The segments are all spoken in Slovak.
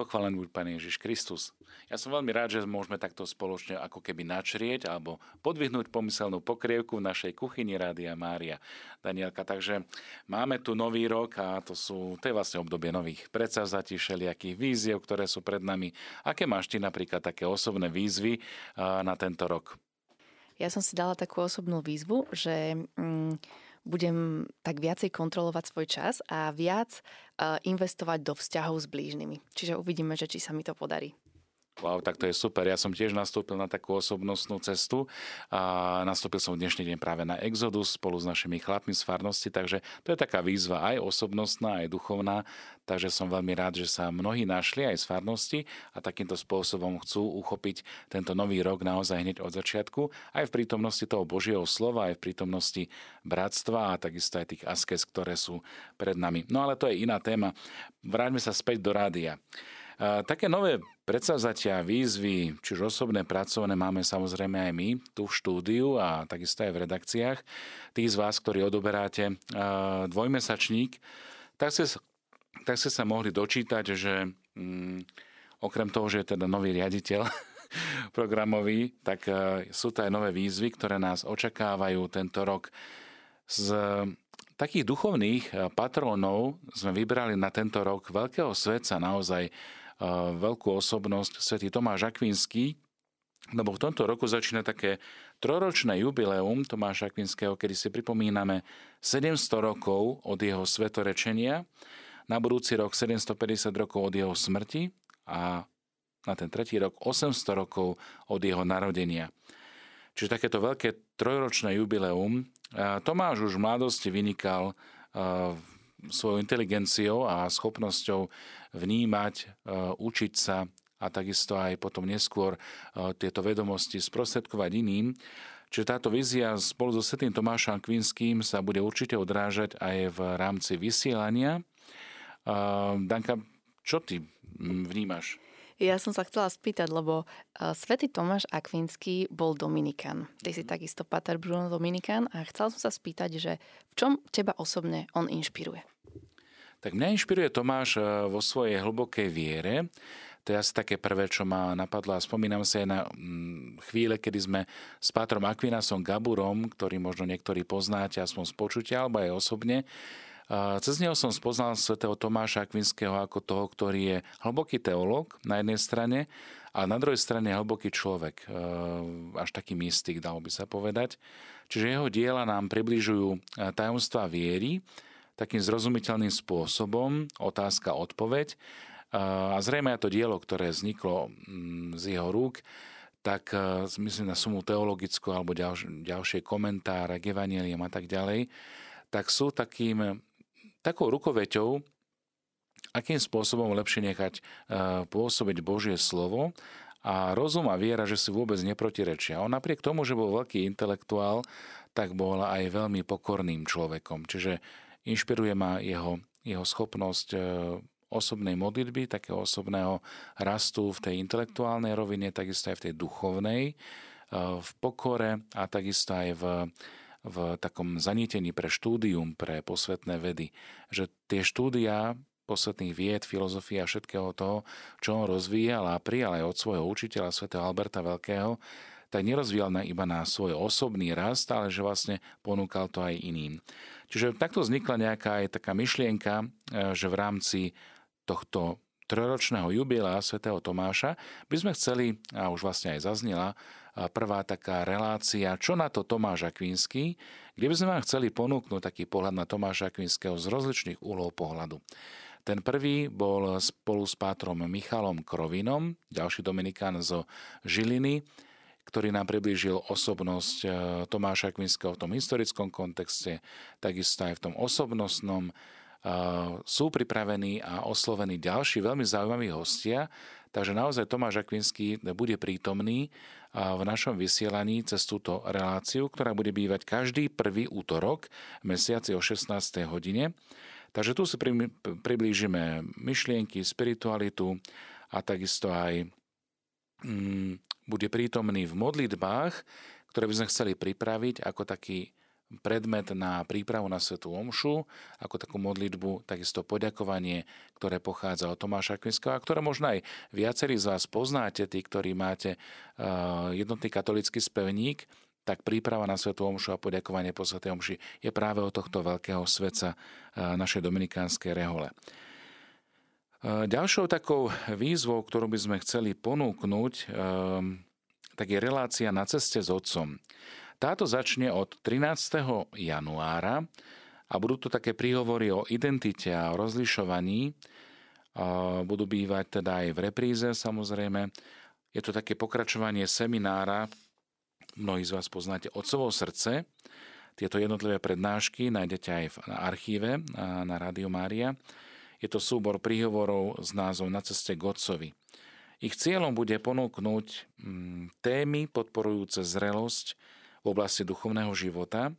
Pochválený buď Pán Ježiš Kristus. Ja som veľmi rád, že môžeme takto spoločne ako keby načrieť alebo podvihnúť pomyselnú pokrievku v našej kuchyni Rádia Mária. Danielka, takže máme tu nový rok a to sú, to je vlastne obdobie nových predsavzatí, všelijakých víziev, ktoré sú pred nami. Aké máš ty napríklad také osobné výzvy na tento rok? Ja som si dala takú osobnú výzvu, že... Mm, budem tak viacej kontrolovať svoj čas a viac investovať do vzťahov s blížnymi. Čiže uvidíme, že či sa mi to podarí. Wow, tak to je super. Ja som tiež nastúpil na takú osobnostnú cestu a nastúpil som dnešný deň práve na Exodus spolu s našimi chlapmi z farnosti, takže to je taká výzva aj osobnostná, aj duchovná, takže som veľmi rád, že sa mnohí našli aj z farnosti a takýmto spôsobom chcú uchopiť tento nový rok naozaj hneď od začiatku, aj v prítomnosti toho Božieho slova, aj v prítomnosti bratstva a takisto aj tých askez, ktoré sú pred nami. No ale to je iná téma. Vráťme sa späť do rádia. Také nové predsavzatia, výzvy, či už osobné, pracovné, máme samozrejme aj my tu v štúdiu a takisto aj v redakciách. Tí z vás, ktorí odoberáte dvojmesačník, tak ste, tak ste sa mohli dočítať, že mm, okrem toho, že je teda nový riaditeľ programový, tak sú to aj nové výzvy, ktoré nás očakávajú tento rok. Z takých duchovných patrónov sme vybrali na tento rok veľkého svetca naozaj veľkú osobnosť, svätý Tomáš Akvinský, lebo v tomto roku začína také troročné jubileum Tomáša Akvinského, kedy si pripomíname 700 rokov od jeho svetorečenia, na budúci rok 750 rokov od jeho smrti a na ten tretí rok 800 rokov od jeho narodenia. Čiže takéto veľké trojročné jubileum. Tomáš už v mladosti vynikal svojou inteligenciou a schopnosťou vnímať, e, učiť sa a takisto aj potom neskôr e, tieto vedomosti sprostredkovať iným. Čiže táto vízia spolu so Svetým Tomášom Kvinským sa bude určite odrážať aj v rámci vysielania. E, Danka, čo ty vnímaš? Ja som sa chcela spýtať, lebo svätý Tomáš Akvinský bol Dominikán. Ty si mhm. takisto Pater Bruno Dominikán a chcela som sa spýtať, že v čom teba osobne on inšpiruje? Tak mňa inšpiruje Tomáš vo svojej hlbokej viere. To je asi také prvé, čo ma napadlo a spomínam sa aj na mm, chvíle, kedy sme s Pátrom Aquinasom Gaburom, ktorý možno niektorí poznáte aspoň z počutia alebo aj osobne, cez neho som spoznal svätého Tomáša Akvinského ako toho, ktorý je hlboký teológ na jednej strane a na druhej strane hlboký človek, e, až taký mystik, dalo by sa povedať. Čiže jeho diela nám približujú e, tajomstva viery takým zrozumiteľným spôsobom, otázka, odpoveď. E, a zrejme to dielo, ktoré vzniklo mm, z jeho rúk, tak myslím na sumu teologickú alebo ďalšie komentáre k evanelium a tak ďalej, tak sú takým takou rukoveťou, akým spôsobom lepšie nechať e, pôsobiť Božie slovo a rozum a viera, že si vôbec neprotirečia. On napriek tomu, že bol veľký intelektuál, tak bol aj veľmi pokorným človekom. Čiže inšpiruje ma jeho, jeho schopnosť e, osobnej modlitby, takého osobného rastu v tej intelektuálnej rovine, takisto aj v tej duchovnej, e, v pokore a takisto aj v v takom zanietení pre štúdium, pre posvetné vedy, že tie štúdia posvetných vied, filozofie a všetkého toho, čo on rozvíjal a prijal aj od svojho učiteľa svätého Alberta Veľkého, tak nerozvíjal na iba na svoj osobný rast, ale že vlastne ponúkal to aj iným. Čiže takto vznikla nejaká aj taká myšlienka, e, že v rámci tohto trojročného jubilea svätého Tomáša by sme chceli, a už vlastne aj zaznela, prvá taká relácia Čo na to Tomáš Akvinský, kde by sme vám chceli ponúknuť taký pohľad na Tomáša Akvinského z rozličných úhlov pohľadu. Ten prvý bol spolu s pátrom Michalom Krovinom, ďalší Dominikán zo Žiliny, ktorý nám priblížil osobnosť e, Tomáša Akvinského v tom historickom kontexte, takisto aj v tom osobnostnom. Sú pripravení a oslovení ďalší veľmi zaujímaví hostia, takže naozaj Tomáš Akvinský bude prítomný v našom vysielaní cez túto reláciu, ktorá bude bývať každý prvý útorok v mesiaci o 16. hodine. Takže tu si priblížime myšlienky, spiritualitu a takisto aj mm, bude prítomný v modlitbách, ktoré by sme chceli pripraviť ako taký predmet na prípravu na Svetú Omšu, ako takú modlitbu, takisto poďakovanie, ktoré pochádza od Tomáša Akvinského a ktoré možno aj viacerí z vás poznáte, tí, ktorí máte jednotný katolický spevník, tak príprava na Svetú Omšu a poďakovanie po Svetej Omši je práve od tohto veľkého svetca našej dominikánskej rehole. Ďalšou takou výzvou, ktorú by sme chceli ponúknuť, tak je relácia na ceste s Otcom. Táto začne od 13. januára a budú to také príhovory o identite a o rozlišovaní. Budú bývať teda aj v repríze samozrejme. Je to také pokračovanie seminára, mnohí z vás poznáte Otcovo srdce. Tieto jednotlivé prednášky nájdete aj v archíve na Rádio Mária. Je to súbor príhovorov s názvom Na ceste k Otcovi. Ich cieľom bude ponúknuť mm, témy podporujúce zrelosť, v oblasti duchovného života.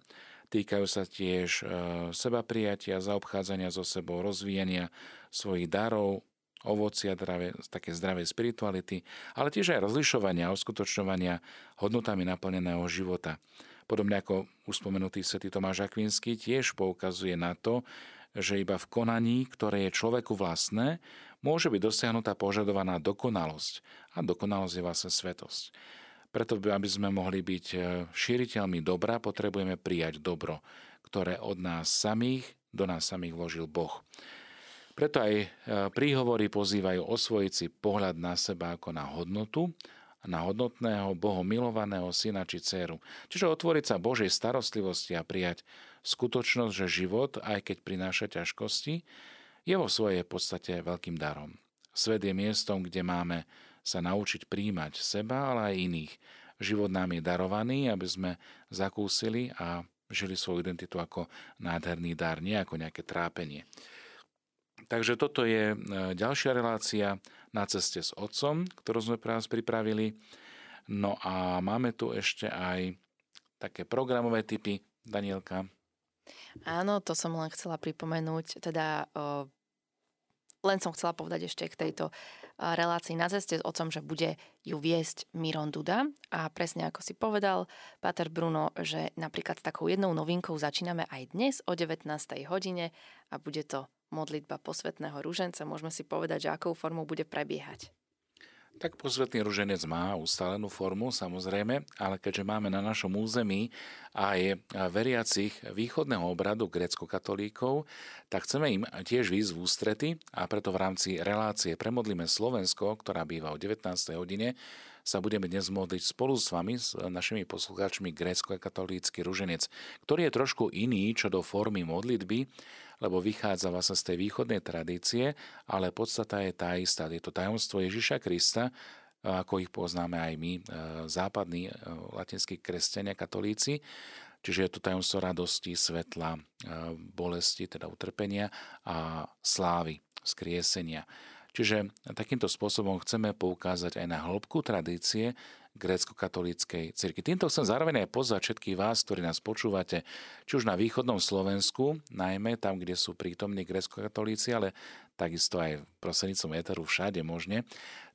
Týkajú sa tiež e, seba prijatia, zaobchádzania so sebou, rozvíjania svojich darov, ovocia, zdravé, také zdravej spirituality, ale tiež aj rozlišovania a uskutočňovania hodnotami naplneného života. Podobne ako už spomenutý svätý Tomáš Akvinský tiež poukazuje na to, že iba v konaní, ktoré je človeku vlastné, môže byť dosiahnutá požadovaná dokonalosť. A dokonalosť je vlastne svetosť. Preto, aby sme mohli byť e, šíriteľmi dobra, potrebujeme prijať dobro, ktoré od nás samých do nás samých vložil Boh. Preto aj e, príhovory pozývajú osvojiť si pohľad na seba ako na hodnotu, na hodnotného, Boho milovaného syna či dceru. Čiže otvoriť sa Božej starostlivosti a prijať skutočnosť, že život, aj keď prináša ťažkosti, je vo svojej podstate veľkým darom. Svet je miestom, kde máme sa naučiť príjmať seba, ale aj iných. Život nám je darovaný, aby sme zakúsili a žili svoju identitu ako nádherný dar, nie ako nejaké trápenie. Takže toto je e, ďalšia relácia na ceste s otcom, ktorú sme pre vás pripravili. No a máme tu ešte aj také programové typy. Danielka. Áno, to som len chcela pripomenúť. Teda o, len som chcela povedať ešte k tejto relácii na ceste s otcom, že bude ju viesť Miron Duda a presne ako si povedal, Pater Bruno, že napríklad s takou jednou novinkou začíname aj dnes o 19. hodine a bude to modlitba posvetného rúženca. Môžeme si povedať, že akou formou bude prebiehať. Tak posvetný ruženec má ustálenú formu, samozrejme, ale keďže máme na našom území aj veriacich východného obradu grecko-katolíkov, tak chceme im tiež výsť v ústrety a preto v rámci relácie Premodlíme Slovensko, ktorá býva o 19. hodine, sa budeme dnes modliť spolu s vami, s našimi poslucháčmi grécko-katolícky ruženec, ktorý je trošku iný čo do formy modlitby, lebo vychádza vlastne z tej východnej tradície, ale podstata je tá istá. Je to tajomstvo Ježiša Krista, ako ich poznáme aj my, e, západní e, latinskí kresťania, katolíci. Čiže je to tajomstvo radosti, svetla, e, bolesti, teda utrpenia a slávy, skriesenia. Čiže takýmto spôsobom chceme poukázať aj na hĺbku tradície grécko-katolíckej cirky. Týmto chcem zároveň aj pozvať všetkých vás, ktorí nás počúvate, či už na východnom Slovensku, najmä tam, kde sú prítomní grécko-katolíci, ale takisto aj prostrednícom éteru všade možne,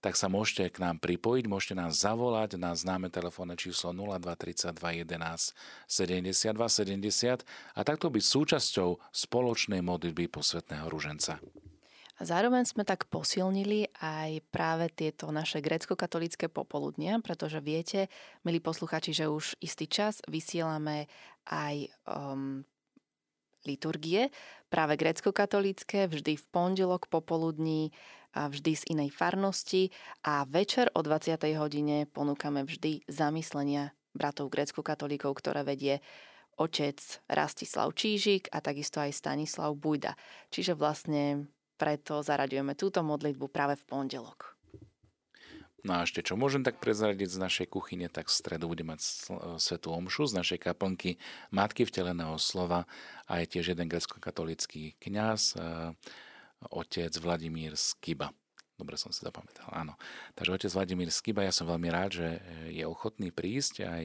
tak sa môžete k nám pripojiť, môžete nás zavolať na známe telefónne číslo 0232 11 72 70 a takto byť súčasťou spoločnej modlitby posvetného ruženca. A zároveň sme tak posilnili aj práve tieto naše grecko-katolické popoludnia, pretože viete, milí posluchači, že už istý čas vysielame aj um, liturgie, práve grecko-katolícké, vždy v pondelok popoludní a vždy z inej farnosti a večer o 20. hodine ponúkame vždy zamyslenia bratov grecko-katolíkov, ktoré vedie otec Rastislav Čížik a takisto aj Stanislav Bujda. Čiže vlastne preto zaraďujeme túto modlitbu práve v pondelok. No a ešte čo môžem tak prezradiť z našej kuchyne, tak v stredu bude mať svetú omšu z našej kaplnky Matky vteleného slova a je tiež jeden grecko-katolický kňaz, e, otec Vladimír Skiba. Dobre som si zapamätal, áno. Takže otec Vladimír Skiba, ja som veľmi rád, že je ochotný prísť aj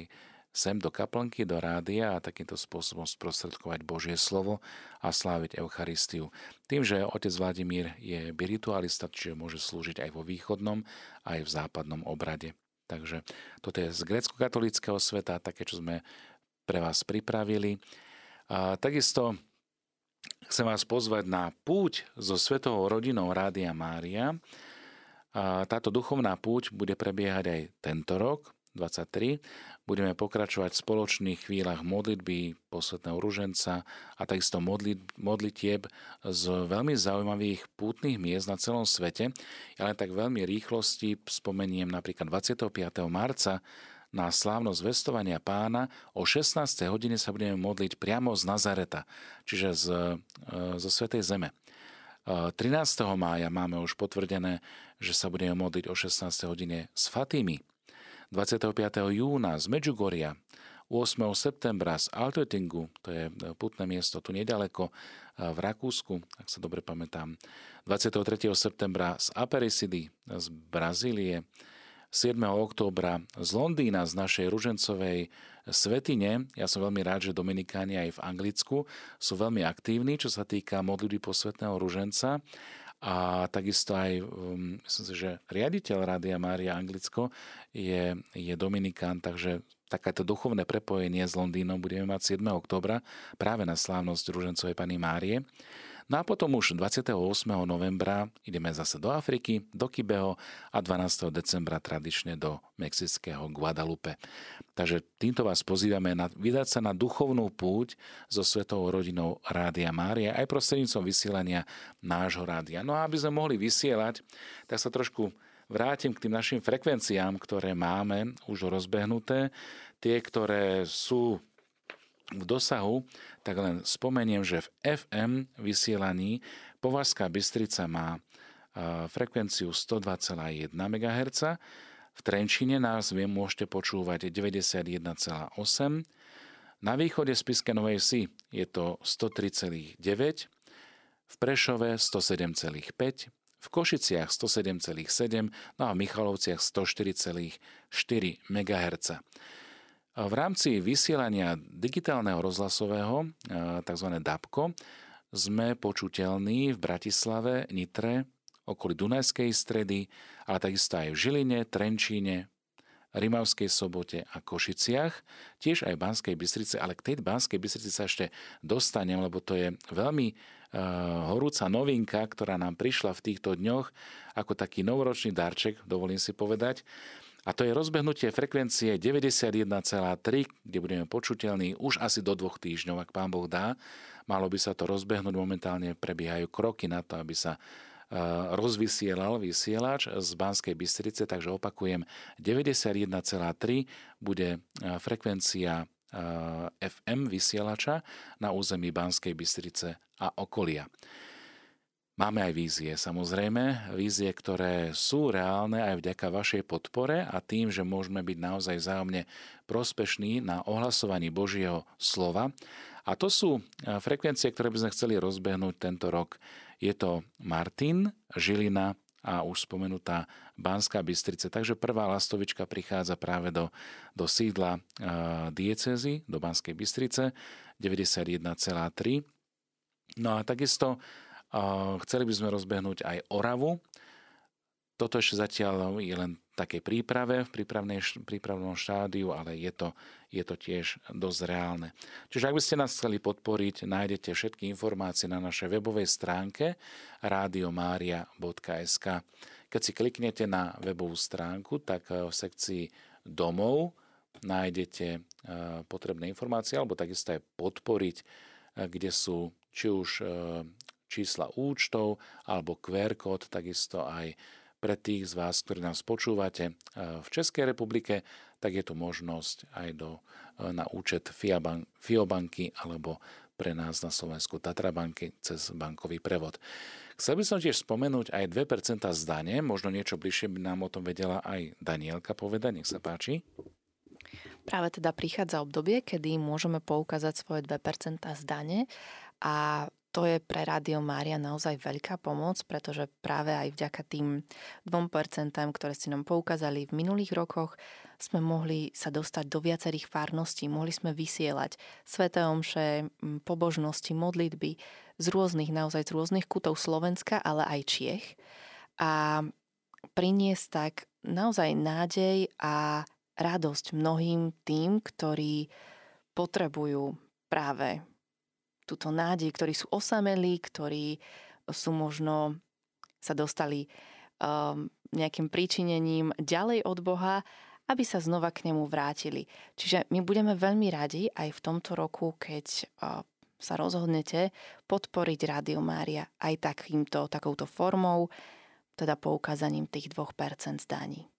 sem do kaplnky, do rádia a takýmto spôsobom sprostredkovať Božie slovo a sláviť Eucharistiu. Tým, že otec Vladimír je biritualista, čiže môže slúžiť aj vo východnom, aj v západnom obrade. Takže toto je z grecko-katolického sveta, také, čo sme pre vás pripravili. A takisto chcem vás pozvať na púť so Svetovou rodinou Rádia Mária. A táto duchovná púť bude prebiehať aj tento rok, 23. Budeme pokračovať v spoločných chvíľach modlitby posvetného ruženca a takisto modlit, modlitieb z veľmi zaujímavých pútnych miest na celom svete. Ja len tak veľmi rýchlosti spomeniem napríklad 25. marca na slávnosť vestovania pána. O 16. hodine sa budeme modliť priamo z Nazareta, čiže z, e, zo Svetej Zeme. 13. E, mája máme už potvrdené, že sa budeme modliť o 16. hodine z Fatimy. 25. júna z Medžugoria, 8. septembra z Altötingu, to je e, putné miesto tu nedaleko e, v Rakúsku, ak sa dobre pamätám, 23. septembra z Aperisidy z Brazílie, 7. októbra z Londýna, z našej ružencovej svetine. Ja som veľmi rád, že Dominikáni aj v Anglicku sú veľmi aktívni, čo sa týka modlitby posvetného ruženca a takisto aj, um, myslím si, že riaditeľ Rádia Mária Anglicko je, je Dominikán, takže takéto duchovné prepojenie s Londýnom budeme mať 7. oktobra práve na slávnosť Ružencovej Pany Márie. No a potom už 28. novembra ideme zase do Afriky, do Kibeho a 12. decembra tradične do mexického Guadalupe. Takže týmto vás pozývame na, vydať sa na duchovnú púť so svetovou rodinou Rádia Mária aj prostredníctvom vysielania nášho rádia. No a aby sme mohli vysielať, tak sa trošku vrátim k tým našim frekvenciám, ktoré máme už rozbehnuté. Tie, ktoré sú v dosahu, tak len spomeniem, že v FM vysielaní Považská Bystrica má frekvenciu 102,1 MHz, v Trenčine nás viem môžete počúvať 91,8 na východe Spiske Novej Si je to 103,9, v Prešove 107,5, v Košiciach 107,7, no a v Michalovciach 104,4 MHz. V rámci vysielania digitálneho rozhlasového, tzv. DAPKO, sme počuteľní v Bratislave, Nitre, okolí Dunajskej stredy, ale takisto aj v Žiline, Trenčíne, Rimavskej sobote a Košiciach, tiež aj Banskej Bystrici, ale k tej Banskej Bystrici sa ešte dostanem, lebo to je veľmi uh, horúca novinka, ktorá nám prišla v týchto dňoch ako taký novoročný darček, dovolím si povedať. A to je rozbehnutie frekvencie 91,3, kde budeme počuteľní už asi do dvoch týždňov, ak pán Boh dá. Malo by sa to rozbehnúť, momentálne prebiehajú kroky na to, aby sa e, rozvysielal vysielač z Banskej Bystrice, takže opakujem, 91,3 bude e, frekvencia e, FM vysielača na území Banskej Bystrice a okolia. Máme aj vízie, samozrejme, vízie, ktoré sú reálne aj vďaka vašej podpore a tým, že môžeme byť naozaj zájomne prospešní na ohlasovaní Božieho slova. A to sú eh, frekvencie, ktoré by sme chceli rozbehnúť tento rok. Je to Martin, Žilina a už spomenutá Banská Bystrica. Takže prvá lastovička prichádza práve do, do sídla uh, diecezy, do Banskej Bystrice, 91,3. No a takisto Chceli by sme rozbehnúť aj Oravu. Toto ešte zatiaľ je len také príprave, v prípravnom štádiu, ale je to, je to tiež dosť reálne. Čiže ak by ste nás chceli podporiť, nájdete všetky informácie na našej webovej stránke radiomaria.sk. Keď si kliknete na webovú stránku, tak v sekcii domov nájdete e, potrebné informácie, alebo takisto aj podporiť, e, kde sú či už čísla účtov alebo QR kód, takisto aj pre tých z vás, ktorí nás počúvate v Českej republike, tak je tu možnosť aj do, e, na účet Fiobanky alebo pre nás na Slovensku Tatrabanky cez bankový prevod. Chcel by som tiež spomenúť aj 2% zdanie, možno niečo bližšie by nám o tom vedela aj Danielka povedať, nech sa páči. Práve teda prichádza obdobie, kedy môžeme poukázať svoje 2% zdanie a to je pre Rádio Mária naozaj veľká pomoc, pretože práve aj vďaka tým 2%, ktoré ste nám poukázali v minulých rokoch, sme mohli sa dostať do viacerých farností, mohli sme vysielať sveté omše, pobožnosti, modlitby z rôznych, naozaj z rôznych kútov Slovenska, ale aj Čiech. A priniesť tak naozaj nádej a radosť mnohým tým, ktorí potrebujú práve túto nádej, ktorí sú osamelí, ktorí sú možno sa dostali um, nejakým príčinením ďalej od Boha, aby sa znova k nemu vrátili. Čiže my budeme veľmi radi aj v tomto roku, keď uh, sa rozhodnete podporiť Rádio Mária aj takýmto, takouto formou, teda poukázaním tých 2% zdaní.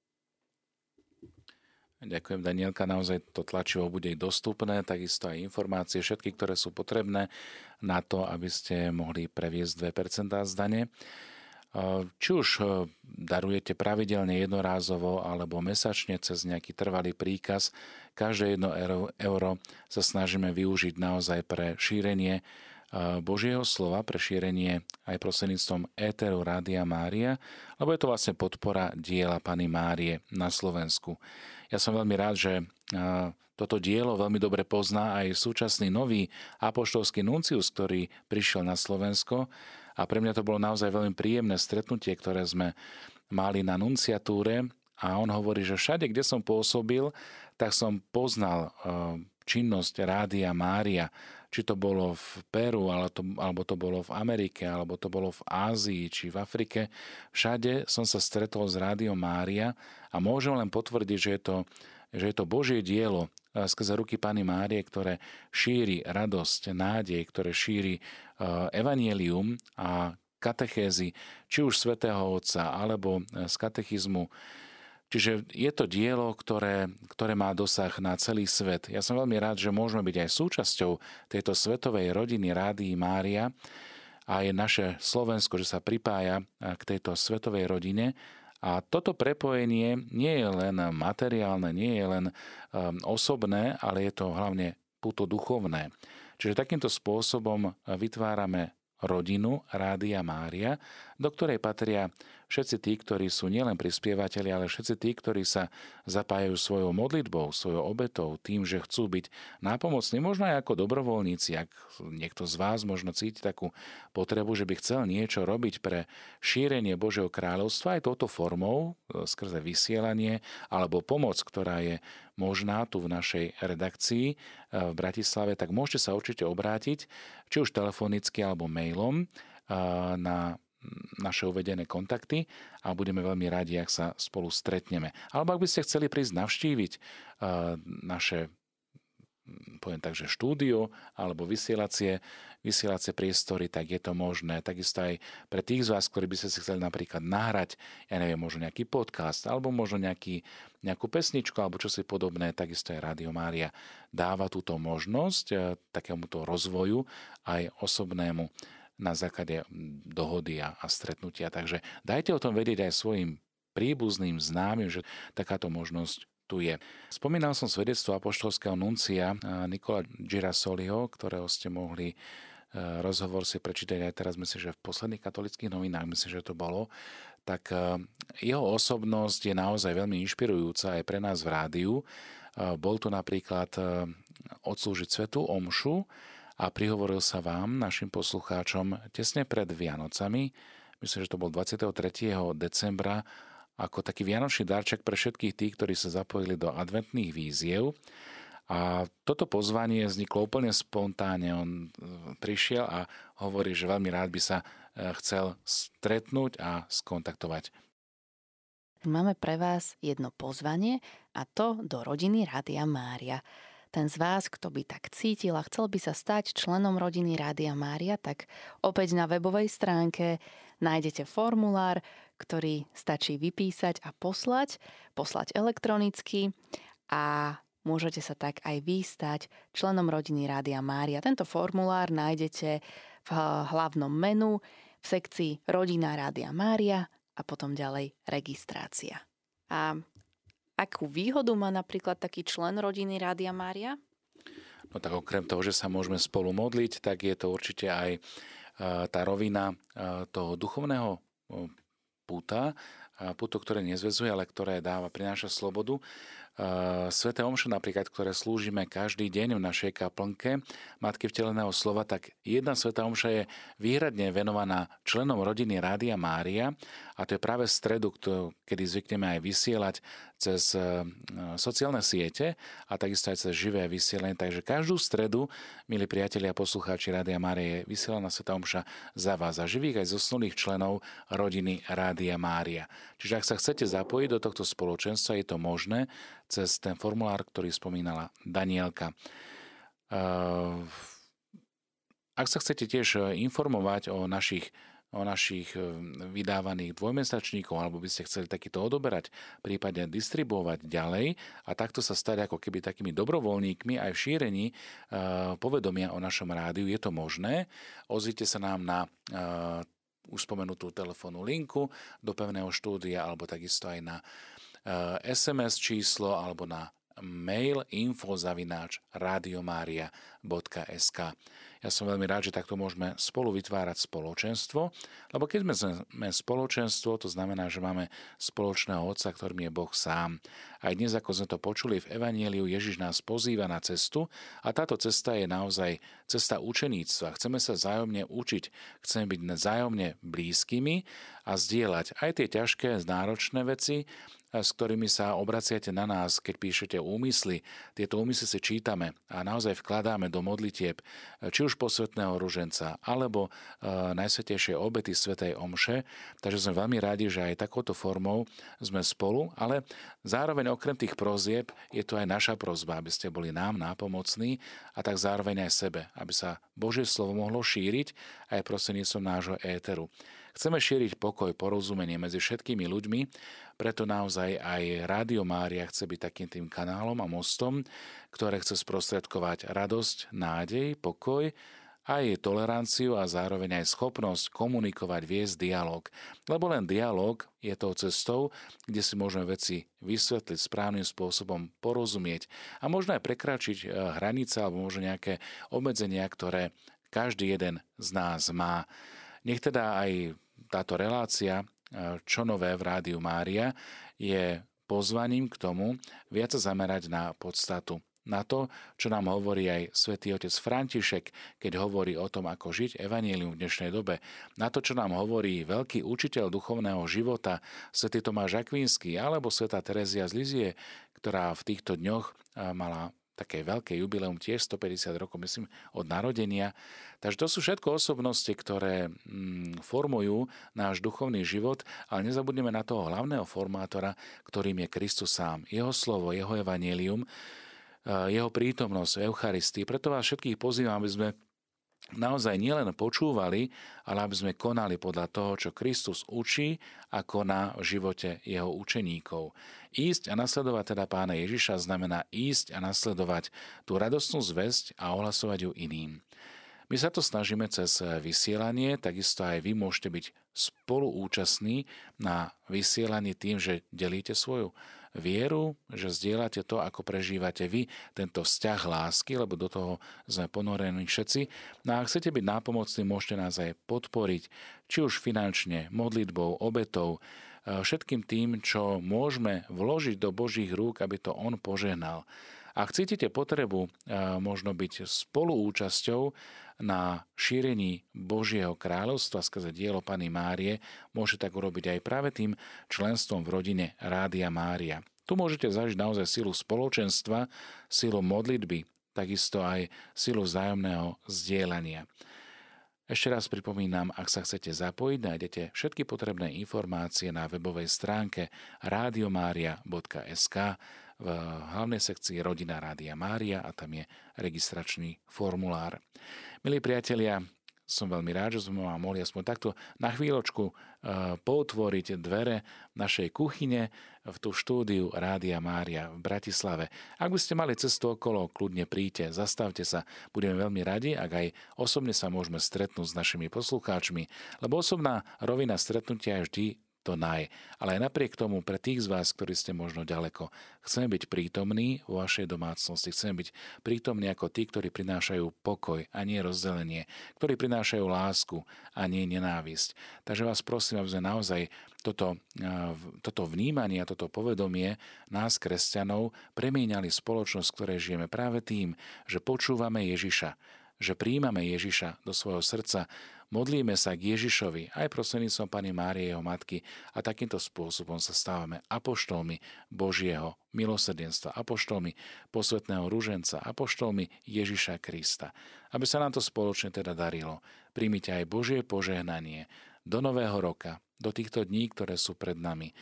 Ďakujem, Danielka. Naozaj to tlačivo bude dostupné, takisto aj informácie, všetky, ktoré sú potrebné na to, aby ste mohli previesť 2% zdanie. Či už e, darujete pravidelne jednorázovo alebo mesačne cez nejaký trvalý príkaz, každé jedno euro sa snažíme využiť naozaj pre šírenie e, Božieho slova, pre šírenie aj prostredníctvom éteru Rádia Mária, lebo je to vlastne podpora diela Pany Márie na Slovensku. Ja som veľmi rád, že toto dielo veľmi dobre pozná aj súčasný nový apoštolský nuncius, ktorý prišiel na Slovensko. A pre mňa to bolo naozaj veľmi príjemné stretnutie, ktoré sme mali na nunciatúre. A on hovorí, že všade, kde som pôsobil, tak som poznal činnosť Rádia Mária, či to bolo v Peru, alebo to bolo v Amerike, alebo to bolo v Ázii, či v Afrike. Všade som sa stretol s Rádiom Mária a môžem len potvrdiť, že je to, že je to Božie dielo eh, skrze ruky Pany Márie, ktoré šíri radosť, nádej, ktoré šíri Eh, evanielium a katechézy, či už svätého Otca, alebo eh, z katechizmu. Čiže je to dielo, ktoré, ktoré má dosah na celý svet. Ja som veľmi rád, že môžeme byť aj súčasťou tejto svetovej rodiny Rádií Mária a je naše Slovensko, že sa pripája eh, k tejto svetovej rodine. A toto prepojenie nie je len materiálne, nie je len osobné, ale je to hlavne puto duchovné. Čiže takýmto spôsobom vytvárame rodinu Rádia Mária, do ktorej patria všetci tí, ktorí sú nielen prispievateľi, ale všetci tí, ktorí sa zapájajú svojou modlitbou, svojou obetou, tým, že chcú byť nápomocní, možno aj ako dobrovoľníci, ak niekto z vás možno cíti takú potrebu, že by chcel niečo robiť pre šírenie Božieho kráľovstva aj touto formou, e, skrze vysielanie, alebo pomoc, ktorá je možná tu v našej redakcii e, v Bratislave, tak môžete sa určite obrátiť, či už telefonicky alebo mailom e, na naše uvedené kontakty a budeme veľmi radi, ak sa spolu stretneme. Alebo ak by ste chceli prísť navštíviť naše poviem tak, že štúdio alebo vysielacie, vysielacie priestory, tak je to možné. Takisto aj pre tých z vás, ktorí by ste si chceli napríklad nahrať, ja neviem, možno nejaký podcast alebo možno nejaký, nejakú pesničku alebo čosi podobné, takisto aj Radio Mária dáva túto možnosť e, takémuto rozvoju aj osobnému na základe dohody a, a stretnutia. Takže dajte o tom vedieť aj svojim príbuzným známym, že takáto možnosť tu je. Spomínal som svedectvo apoštolského nuncia Nikola Girasoliho, ktorého ste mohli e, rozhovor si prečítať aj teraz, myslím, že v posledných katolických novinách, myslím, že to bolo, tak e, jeho osobnosť je naozaj veľmi inšpirujúca aj pre nás v rádiu. E, bol tu napríklad odslúžiť svetu omšu a prihovoril sa vám, našim poslucháčom, tesne pred Vianocami, myslím, že to bol 23. decembra ako taký vianočný darček pre všetkých tých, ktorí sa zapojili do adventných víziev. A toto pozvanie vzniklo úplne spontánne. On e, prišiel a hovorí, že veľmi rád by sa e, chcel stretnúť a skontaktovať. Máme pre vás jedno pozvanie a to do rodiny Rádia Mária. Ten z vás, kto by tak cítil a chcel by sa stať členom rodiny Rádia Mária, tak opäť na webovej stránke nájdete formulár, ktorý stačí vypísať a poslať, poslať elektronicky a môžete sa tak aj vystať členom rodiny Rádia Mária. Tento formulár nájdete v hlavnom menu v sekcii Rodina Rádia Mária a potom ďalej registrácia. A akú výhodu má napríklad taký člen rodiny Rádia Mária? No tak okrem toho, že sa môžeme spolu modliť, tak je to určite aj tá rovina toho duchovného puta, puto, ktoré nezvezuje, ale ktoré dáva, prináša slobodu. Sveté omše napríklad, ktoré slúžime každý deň v našej kaplnke Matky vteleného slova, tak jedna Sveta omša je výhradne venovaná členom rodiny Rádia Mária a to je práve stredu, kedy zvykneme aj vysielať cez sociálne siete a takisto aj cez živé vysielanie. Takže každú stredu, milí priatelia a poslucháči Rádia Mária, je vysielaná Sveta omša za vás a živých aj zosnulých členov rodiny Rádia Mária. Čiže ak sa chcete zapojiť do tohto spoločenstva, je to možné cez ten formulár, ktorý spomínala Danielka. Ehm, ak sa chcete tiež e, informovať o našich o našich e, vydávaných dvojmesačníkov, alebo by ste chceli takýto odoberať, prípadne distribuovať ďalej a takto sa stať ako keby takými dobrovoľníkmi aj v šírení e, povedomia o našom rádiu, je to možné. Ozvite sa nám na už spomenutú telefónnu linku do pevného štúdia alebo takisto aj na SMS eh, číslo alebo na mail infozavináč radiomaria.sk. Ja som veľmi rád, že takto môžeme spolu vytvárať spoločenstvo, lebo keď sme spoločenstvo, to znamená, že máme spoločného Otca, ktorým je Boh sám. Aj dnes, ako sme to počuli v Evanieliu, Ježiš nás pozýva na cestu a táto cesta je naozaj cesta učeníctva. Chceme sa zájomne učiť, chceme byť zájomne blízkymi a zdieľať aj tie ťažké, náročné veci, s ktorými sa obraciate na nás, keď píšete úmysly. Tieto úmysly si čítame a naozaj vkladáme do modlitieb, či už posvetného ruženca, alebo e, najsvetejšie obety Svetej Omše. Takže sme veľmi radi, že aj takouto formou sme spolu, ale zároveň okrem tých prozieb je to aj naša prozba, aby ste boli nám nápomocní a tak zároveň aj sebe, aby sa Božie slovo mohlo šíriť aj prostredníctvom nášho éteru. Chceme šíriť pokoj, porozumenie medzi všetkými ľuďmi, preto naozaj aj Rádio Mária chce byť takým tým kanálom a mostom, ktoré chce sprostredkovať radosť, nádej, pokoj, aj toleranciu a zároveň aj schopnosť komunikovať, viesť dialog. Lebo len dialog je tou cestou, kde si môžeme veci vysvetliť správnym spôsobom, porozumieť a možno aj prekračiť eh, hranice alebo možno nejaké obmedzenia, ktoré každý jeden z nás má. Nech teda aj táto relácia, e, čo nové v Rádiu Mária, je pozvaním k tomu viac zamerať na podstatu. Na to, čo nám hovorí aj svätý otec František, keď hovorí o tom, ako žiť evanílium v dnešnej dobe. Na to, čo nám hovorí veľký učiteľ duchovného života, svätý Tomáš Akvínsky alebo svätá Terezia z Lizie, ktorá v týchto dňoch e, mala také veľké jubileum, tiež 150 rokov, myslím, od narodenia. Takže to sú všetko osobnosti, ktoré mm, formujú náš duchovný život, ale nezabudneme na toho hlavného formátora, ktorým je Kristus sám. Jeho slovo, jeho evanelium, eh, jeho prítomnosť v Eucharistii. Preto vás všetkých pozývam, aby sme naozaj nielen počúvali, ale aby sme konali podľa toho, čo Kristus učí a koná v živote jeho učeníkov. Ísť a nasledovať teda pána Ježiša znamená ísť a nasledovať tú radostnú zväzť a ohlasovať ju iným. My sa to snažíme cez vysielanie, takisto aj vy môžete byť spoluúčastní na vysielaní tým, že delíte svoju vieru, že zdieľate to, ako prežívate vy tento vzťah lásky, lebo do toho sme ponorení všetci. No a ak chcete byť nápomocní, môžete nás aj podporiť, či už finančne, modlitbou, obetou, e, všetkým tým, čo môžeme vložiť do Božích rúk, aby to On požehnal. Ak cítite potrebu e, možno byť spoluúčasťou na šírení Božieho kráľovstva skrze dielo Pany Márie, môže tak urobiť aj práve tým členstvom v rodine Rádia Mária. Tu môžete zažiť naozaj silu spoločenstva, silu modlitby, takisto aj silu vzájomného zdieľania. Ešte raz pripomínam, ak sa chcete zapojiť, nájdete všetky potrebné informácie na webovej stránke radiomaria.sk v hlavnej sekcii Rodina Rádia Mária a tam je registračný formulár. Milí priatelia, som veľmi rád, že sme vám mohli aspoň takto na chvíľočku e, poutvoriť dvere našej kuchyne v tú štúdiu Rádia Mária v Bratislave. Ak by ste mali cestu okolo, kľudne príďte, zastavte sa. Budeme veľmi radi, ak aj osobne sa môžeme stretnúť s našimi poslucháčmi, lebo osobná rovina stretnutia je vždy to naj. Ale aj napriek tomu, pre tých z vás, ktorí ste možno ďaleko, chceme byť prítomní vo vašej domácnosti, chceme byť prítomní ako tí, ktorí prinášajú pokoj a nie rozdelenie, ktorí prinášajú lásku a nie nenávisť. Takže vás prosím, aby sme naozaj toto, toto vnímanie a toto povedomie nás, kresťanov, premieňali spoločnosť, v ktorej žijeme práve tým, že počúvame Ježiša, že príjmame Ježiša do svojho srdca, modlíme sa k Ježišovi aj prostredníctvom Pani Márie, jeho matky a takýmto spôsobom sa stávame apoštolmi Božieho milosrdenstva, apoštolmi posvetného rúženca, apoštolmi Ježiša Krista. Aby sa nám to spoločne teda darilo. Príjmite aj Božie požehnanie do nového roka, do týchto dní, ktoré sú pred nami.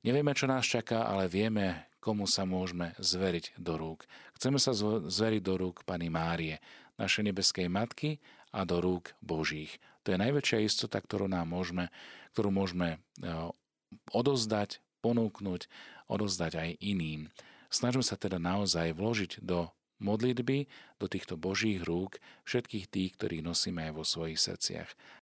Nevieme, čo nás čaká, ale vieme, komu sa môžeme zveriť do rúk. Chceme sa zveriť do rúk Pani Márie, našej nebeskej Matky a do rúk Božích. To je najväčšia istota, ktorú nám môžeme, ktorú môžeme e, odozdať, ponúknuť, odozdať aj iným. Snažme sa teda naozaj vložiť do modlitby, do týchto Božích rúk všetkých tých, ktorých nosíme aj vo svojich srdciach.